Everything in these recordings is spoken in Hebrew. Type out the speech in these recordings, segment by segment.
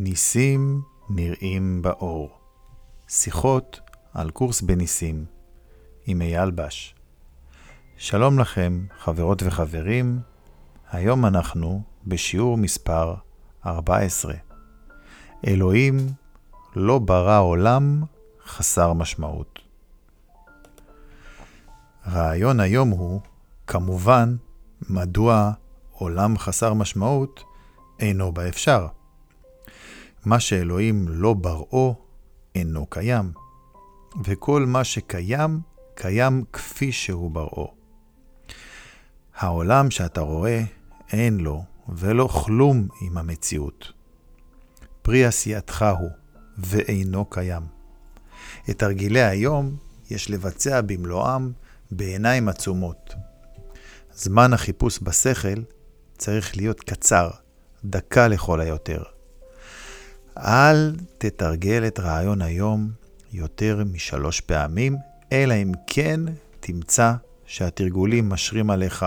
ניסים נראים באור. שיחות על קורס בניסים עם אייל בש. שלום לכם, חברות וחברים. היום אנחנו בשיעור מספר 14. אלוהים לא ברא עולם חסר משמעות. רעיון היום הוא, כמובן, מדוע עולם חסר משמעות אינו באפשר. מה שאלוהים לא בראו, אינו קיים. וכל מה שקיים, קיים כפי שהוא בראו. העולם שאתה רואה, אין לו ולא כלום עם המציאות. פרי עשייתך הוא, ואינו קיים. את תרגילי היום יש לבצע במלואם בעיניים עצומות. זמן החיפוש בשכל צריך להיות קצר, דקה לכל היותר. אל תתרגל את רעיון היום יותר משלוש פעמים, אלא אם כן תמצא שהתרגולים משרים עליך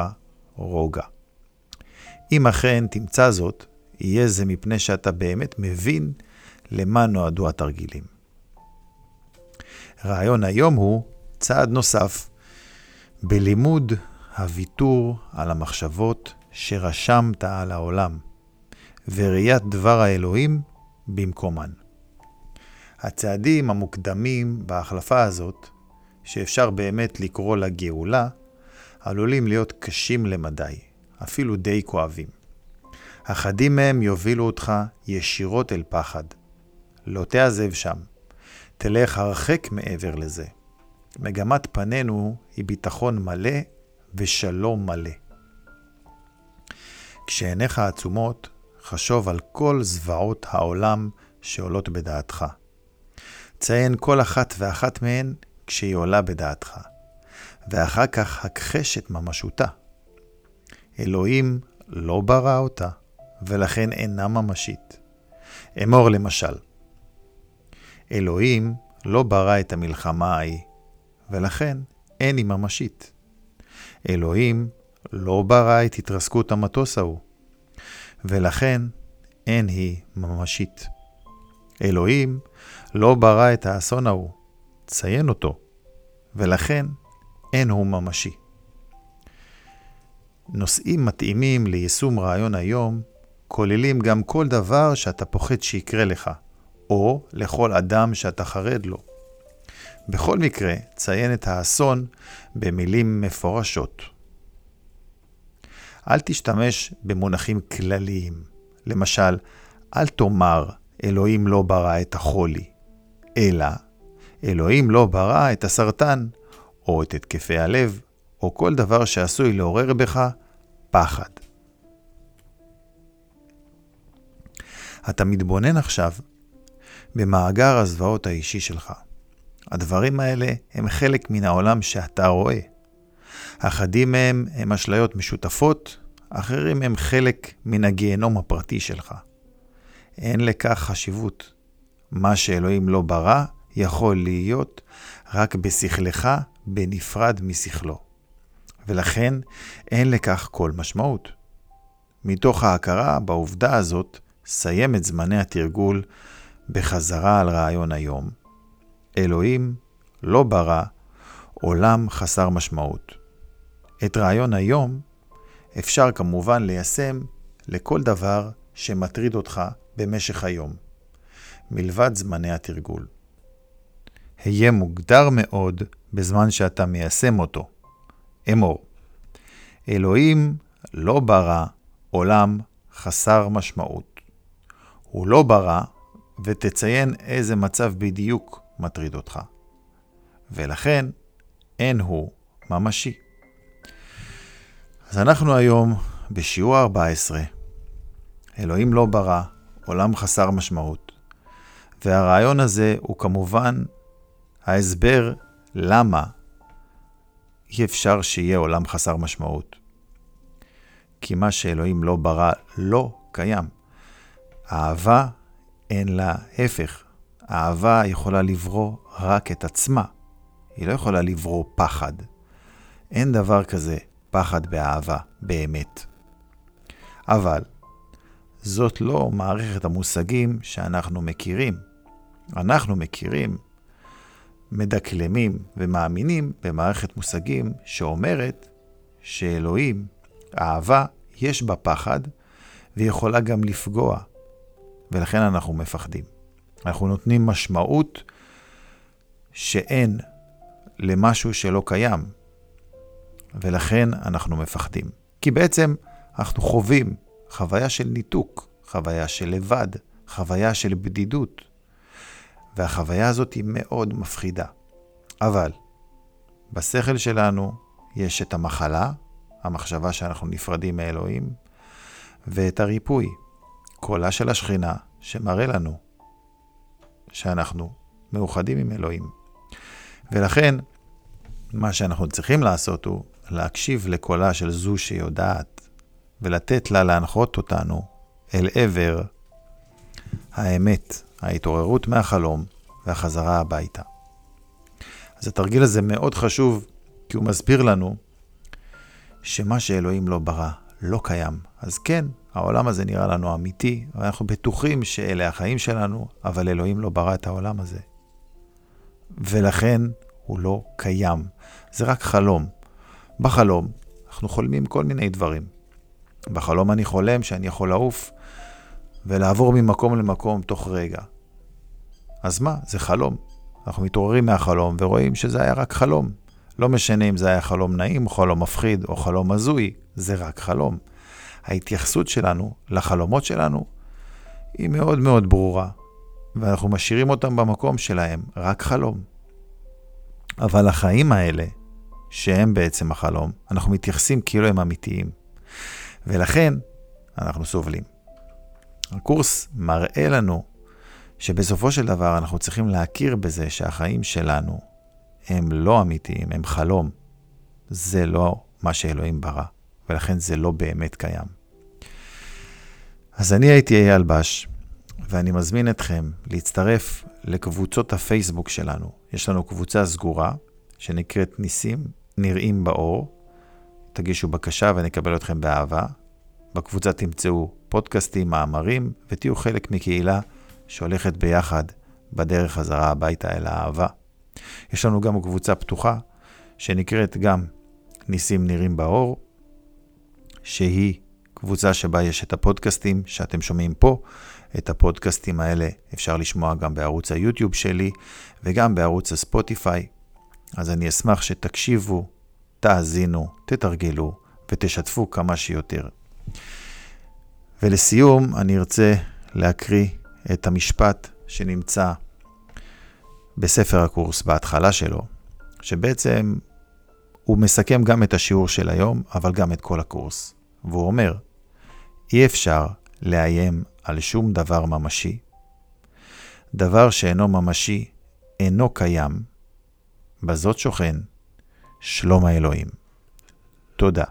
רוגע. אם אכן תמצא זאת, יהיה זה מפני שאתה באמת מבין למה נועדו התרגילים. רעיון היום הוא צעד נוסף בלימוד הוויתור על המחשבות שרשמת על העולם, וראיית דבר האלוהים במקומן. הצעדים המוקדמים בהחלפה הזאת, שאפשר באמת לקרוא לה גאולה, עלולים להיות קשים למדי, אפילו די כואבים. אחדים מהם יובילו אותך ישירות אל פחד. לא תעזב שם, תלך הרחק מעבר לזה. מגמת פנינו היא ביטחון מלא ושלום מלא. כשעיניך עצומות, חשוב על כל זוועות העולם שעולות בדעתך. ציין כל אחת ואחת מהן כשהיא עולה בדעתך, ואחר כך הכחש את ממשותה. אלוהים לא ברא אותה, ולכן אינה ממשית. אמור למשל, אלוהים לא ברא את המלחמה ההיא, ולכן אין היא ממשית. אלוהים לא ברא את התרסקות המטוס ההוא, ולכן אין היא ממשית. אלוהים לא ברא את האסון ההוא, ציין אותו, ולכן אין הוא ממשי. נושאים מתאימים ליישום רעיון היום כוללים גם כל דבר שאתה פוחד שיקרה לך, או לכל אדם שאתה חרד לו. בכל מקרה, ציין את האסון במילים מפורשות. אל תשתמש במונחים כלליים. למשל, אל תאמר, אלוהים לא ברא את החולי, אלא, אלוהים לא ברא את הסרטן, או את התקפי הלב, או כל דבר שעשוי לעורר בך פחד. אתה מתבונן עכשיו במאגר הזוועות האישי שלך. הדברים האלה הם חלק מן העולם שאתה רואה. אחדים מהם הם אשליות משותפות, אחרים הם חלק מן הגיהנום הפרטי שלך. אין לכך חשיבות. מה שאלוהים לא ברא, יכול להיות רק בשכלך בנפרד משכלו. ולכן אין לכך כל משמעות. מתוך ההכרה בעובדה הזאת, סיים את זמני התרגול בחזרה על רעיון היום. אלוהים לא ברא עולם חסר משמעות. את רעיון היום אפשר כמובן ליישם לכל דבר שמטריד אותך במשך היום, מלבד זמני התרגול. היה מוגדר מאוד בזמן שאתה מיישם אותו. אמור, אלוהים לא ברא עולם חסר משמעות. הוא לא ברא, ותציין איזה מצב בדיוק מטריד אותך. ולכן, אין הוא ממשי. אז אנחנו היום בשיעור 14. אלוהים לא ברא, עולם חסר משמעות. והרעיון הזה הוא כמובן ההסבר למה אי אפשר שיהיה עולם חסר משמעות. כי מה שאלוהים לא ברא לא קיים. אהבה אין לה הפך. אהבה יכולה לברוא רק את עצמה. היא לא יכולה לברוא פחד. אין דבר כזה פחד באהבה, באמת. אבל זאת לא מערכת המושגים שאנחנו מכירים. אנחנו מכירים, מדקלמים ומאמינים במערכת מושגים שאומרת שאלוהים, אהבה, יש בה פחד, ויכולה גם לפגוע, ולכן אנחנו מפחדים. אנחנו נותנים משמעות שאין למשהו שלא קיים, ולכן אנחנו מפחדים. כי בעצם אנחנו חווים חוויה של ניתוק, חוויה של לבד, חוויה של בדידות, והחוויה הזאת היא מאוד מפחידה. אבל בשכל שלנו יש את המחלה, המחשבה שאנחנו נפרדים מאלוהים, ואת הריפוי, קולה של השכינה, שמראה לנו שאנחנו מאוחדים עם אלוהים. ולכן, מה שאנחנו צריכים לעשות הוא להקשיב לקולה של זו שיודעת, ולתת לה להנחות אותנו אל עבר האמת, ההתעוררות מהחלום והחזרה הביתה. אז התרגיל הזה מאוד חשוב, כי הוא מסביר לנו שמה שאלוהים לא ברא לא קיים. אז כן, העולם הזה נראה לנו אמיתי, ואנחנו בטוחים שאלה החיים שלנו, אבל אלוהים לא ברא את העולם הזה. ולכן הוא לא קיים. זה רק חלום. בחלום אנחנו חולמים כל מיני דברים. בחלום אני חולם שאני יכול לעוף ולעבור ממקום למקום תוך רגע. אז מה? זה חלום. אנחנו מתעוררים מהחלום ורואים שזה היה רק חלום. לא משנה אם זה היה חלום נעים, חלום מפחיד או חלום הזוי, זה רק חלום. ההתייחסות שלנו לחלומות שלנו היא מאוד מאוד ברורה, ואנחנו משאירים אותם במקום שלהם, רק חלום. אבל החיים האלה, שהם בעצם החלום, אנחנו מתייחסים כאילו הם אמיתיים. ולכן אנחנו סובלים. הקורס מראה לנו שבסופו של דבר אנחנו צריכים להכיר בזה שהחיים שלנו הם לא אמיתיים, הם חלום. זה לא מה שאלוהים ברא, ולכן זה לא באמת קיים. אז אני הייתי אייל בש, ואני מזמין אתכם להצטרף לקבוצות הפייסבוק שלנו. יש לנו קבוצה סגורה שנקראת ניסים נראים באור. תגישו בקשה ונקבל אתכם באהבה. בקבוצה תמצאו פודקאסטים, מאמרים, ותהיו חלק מקהילה שהולכת ביחד בדרך חזרה הביתה אל האהבה. יש לנו גם קבוצה פתוחה שנקראת גם ניסים נראים באור, שהיא קבוצה שבה יש את הפודקאסטים שאתם שומעים פה. את הפודקאסטים האלה אפשר לשמוע גם בערוץ היוטיוב שלי וגם בערוץ הספוטיפיי. אז אני אשמח שתקשיבו, תאזינו, תתרגלו ותשתפו כמה שיותר. ולסיום, אני ארצה להקריא את המשפט שנמצא בספר הקורס בהתחלה שלו, שבעצם הוא מסכם גם את השיעור של היום, אבל גם את כל הקורס. והוא אומר, אי אפשר לאיים על שום דבר ממשי. דבר שאינו ממשי אינו קיים, בזאת שוכן שלום האלוהים. תודה.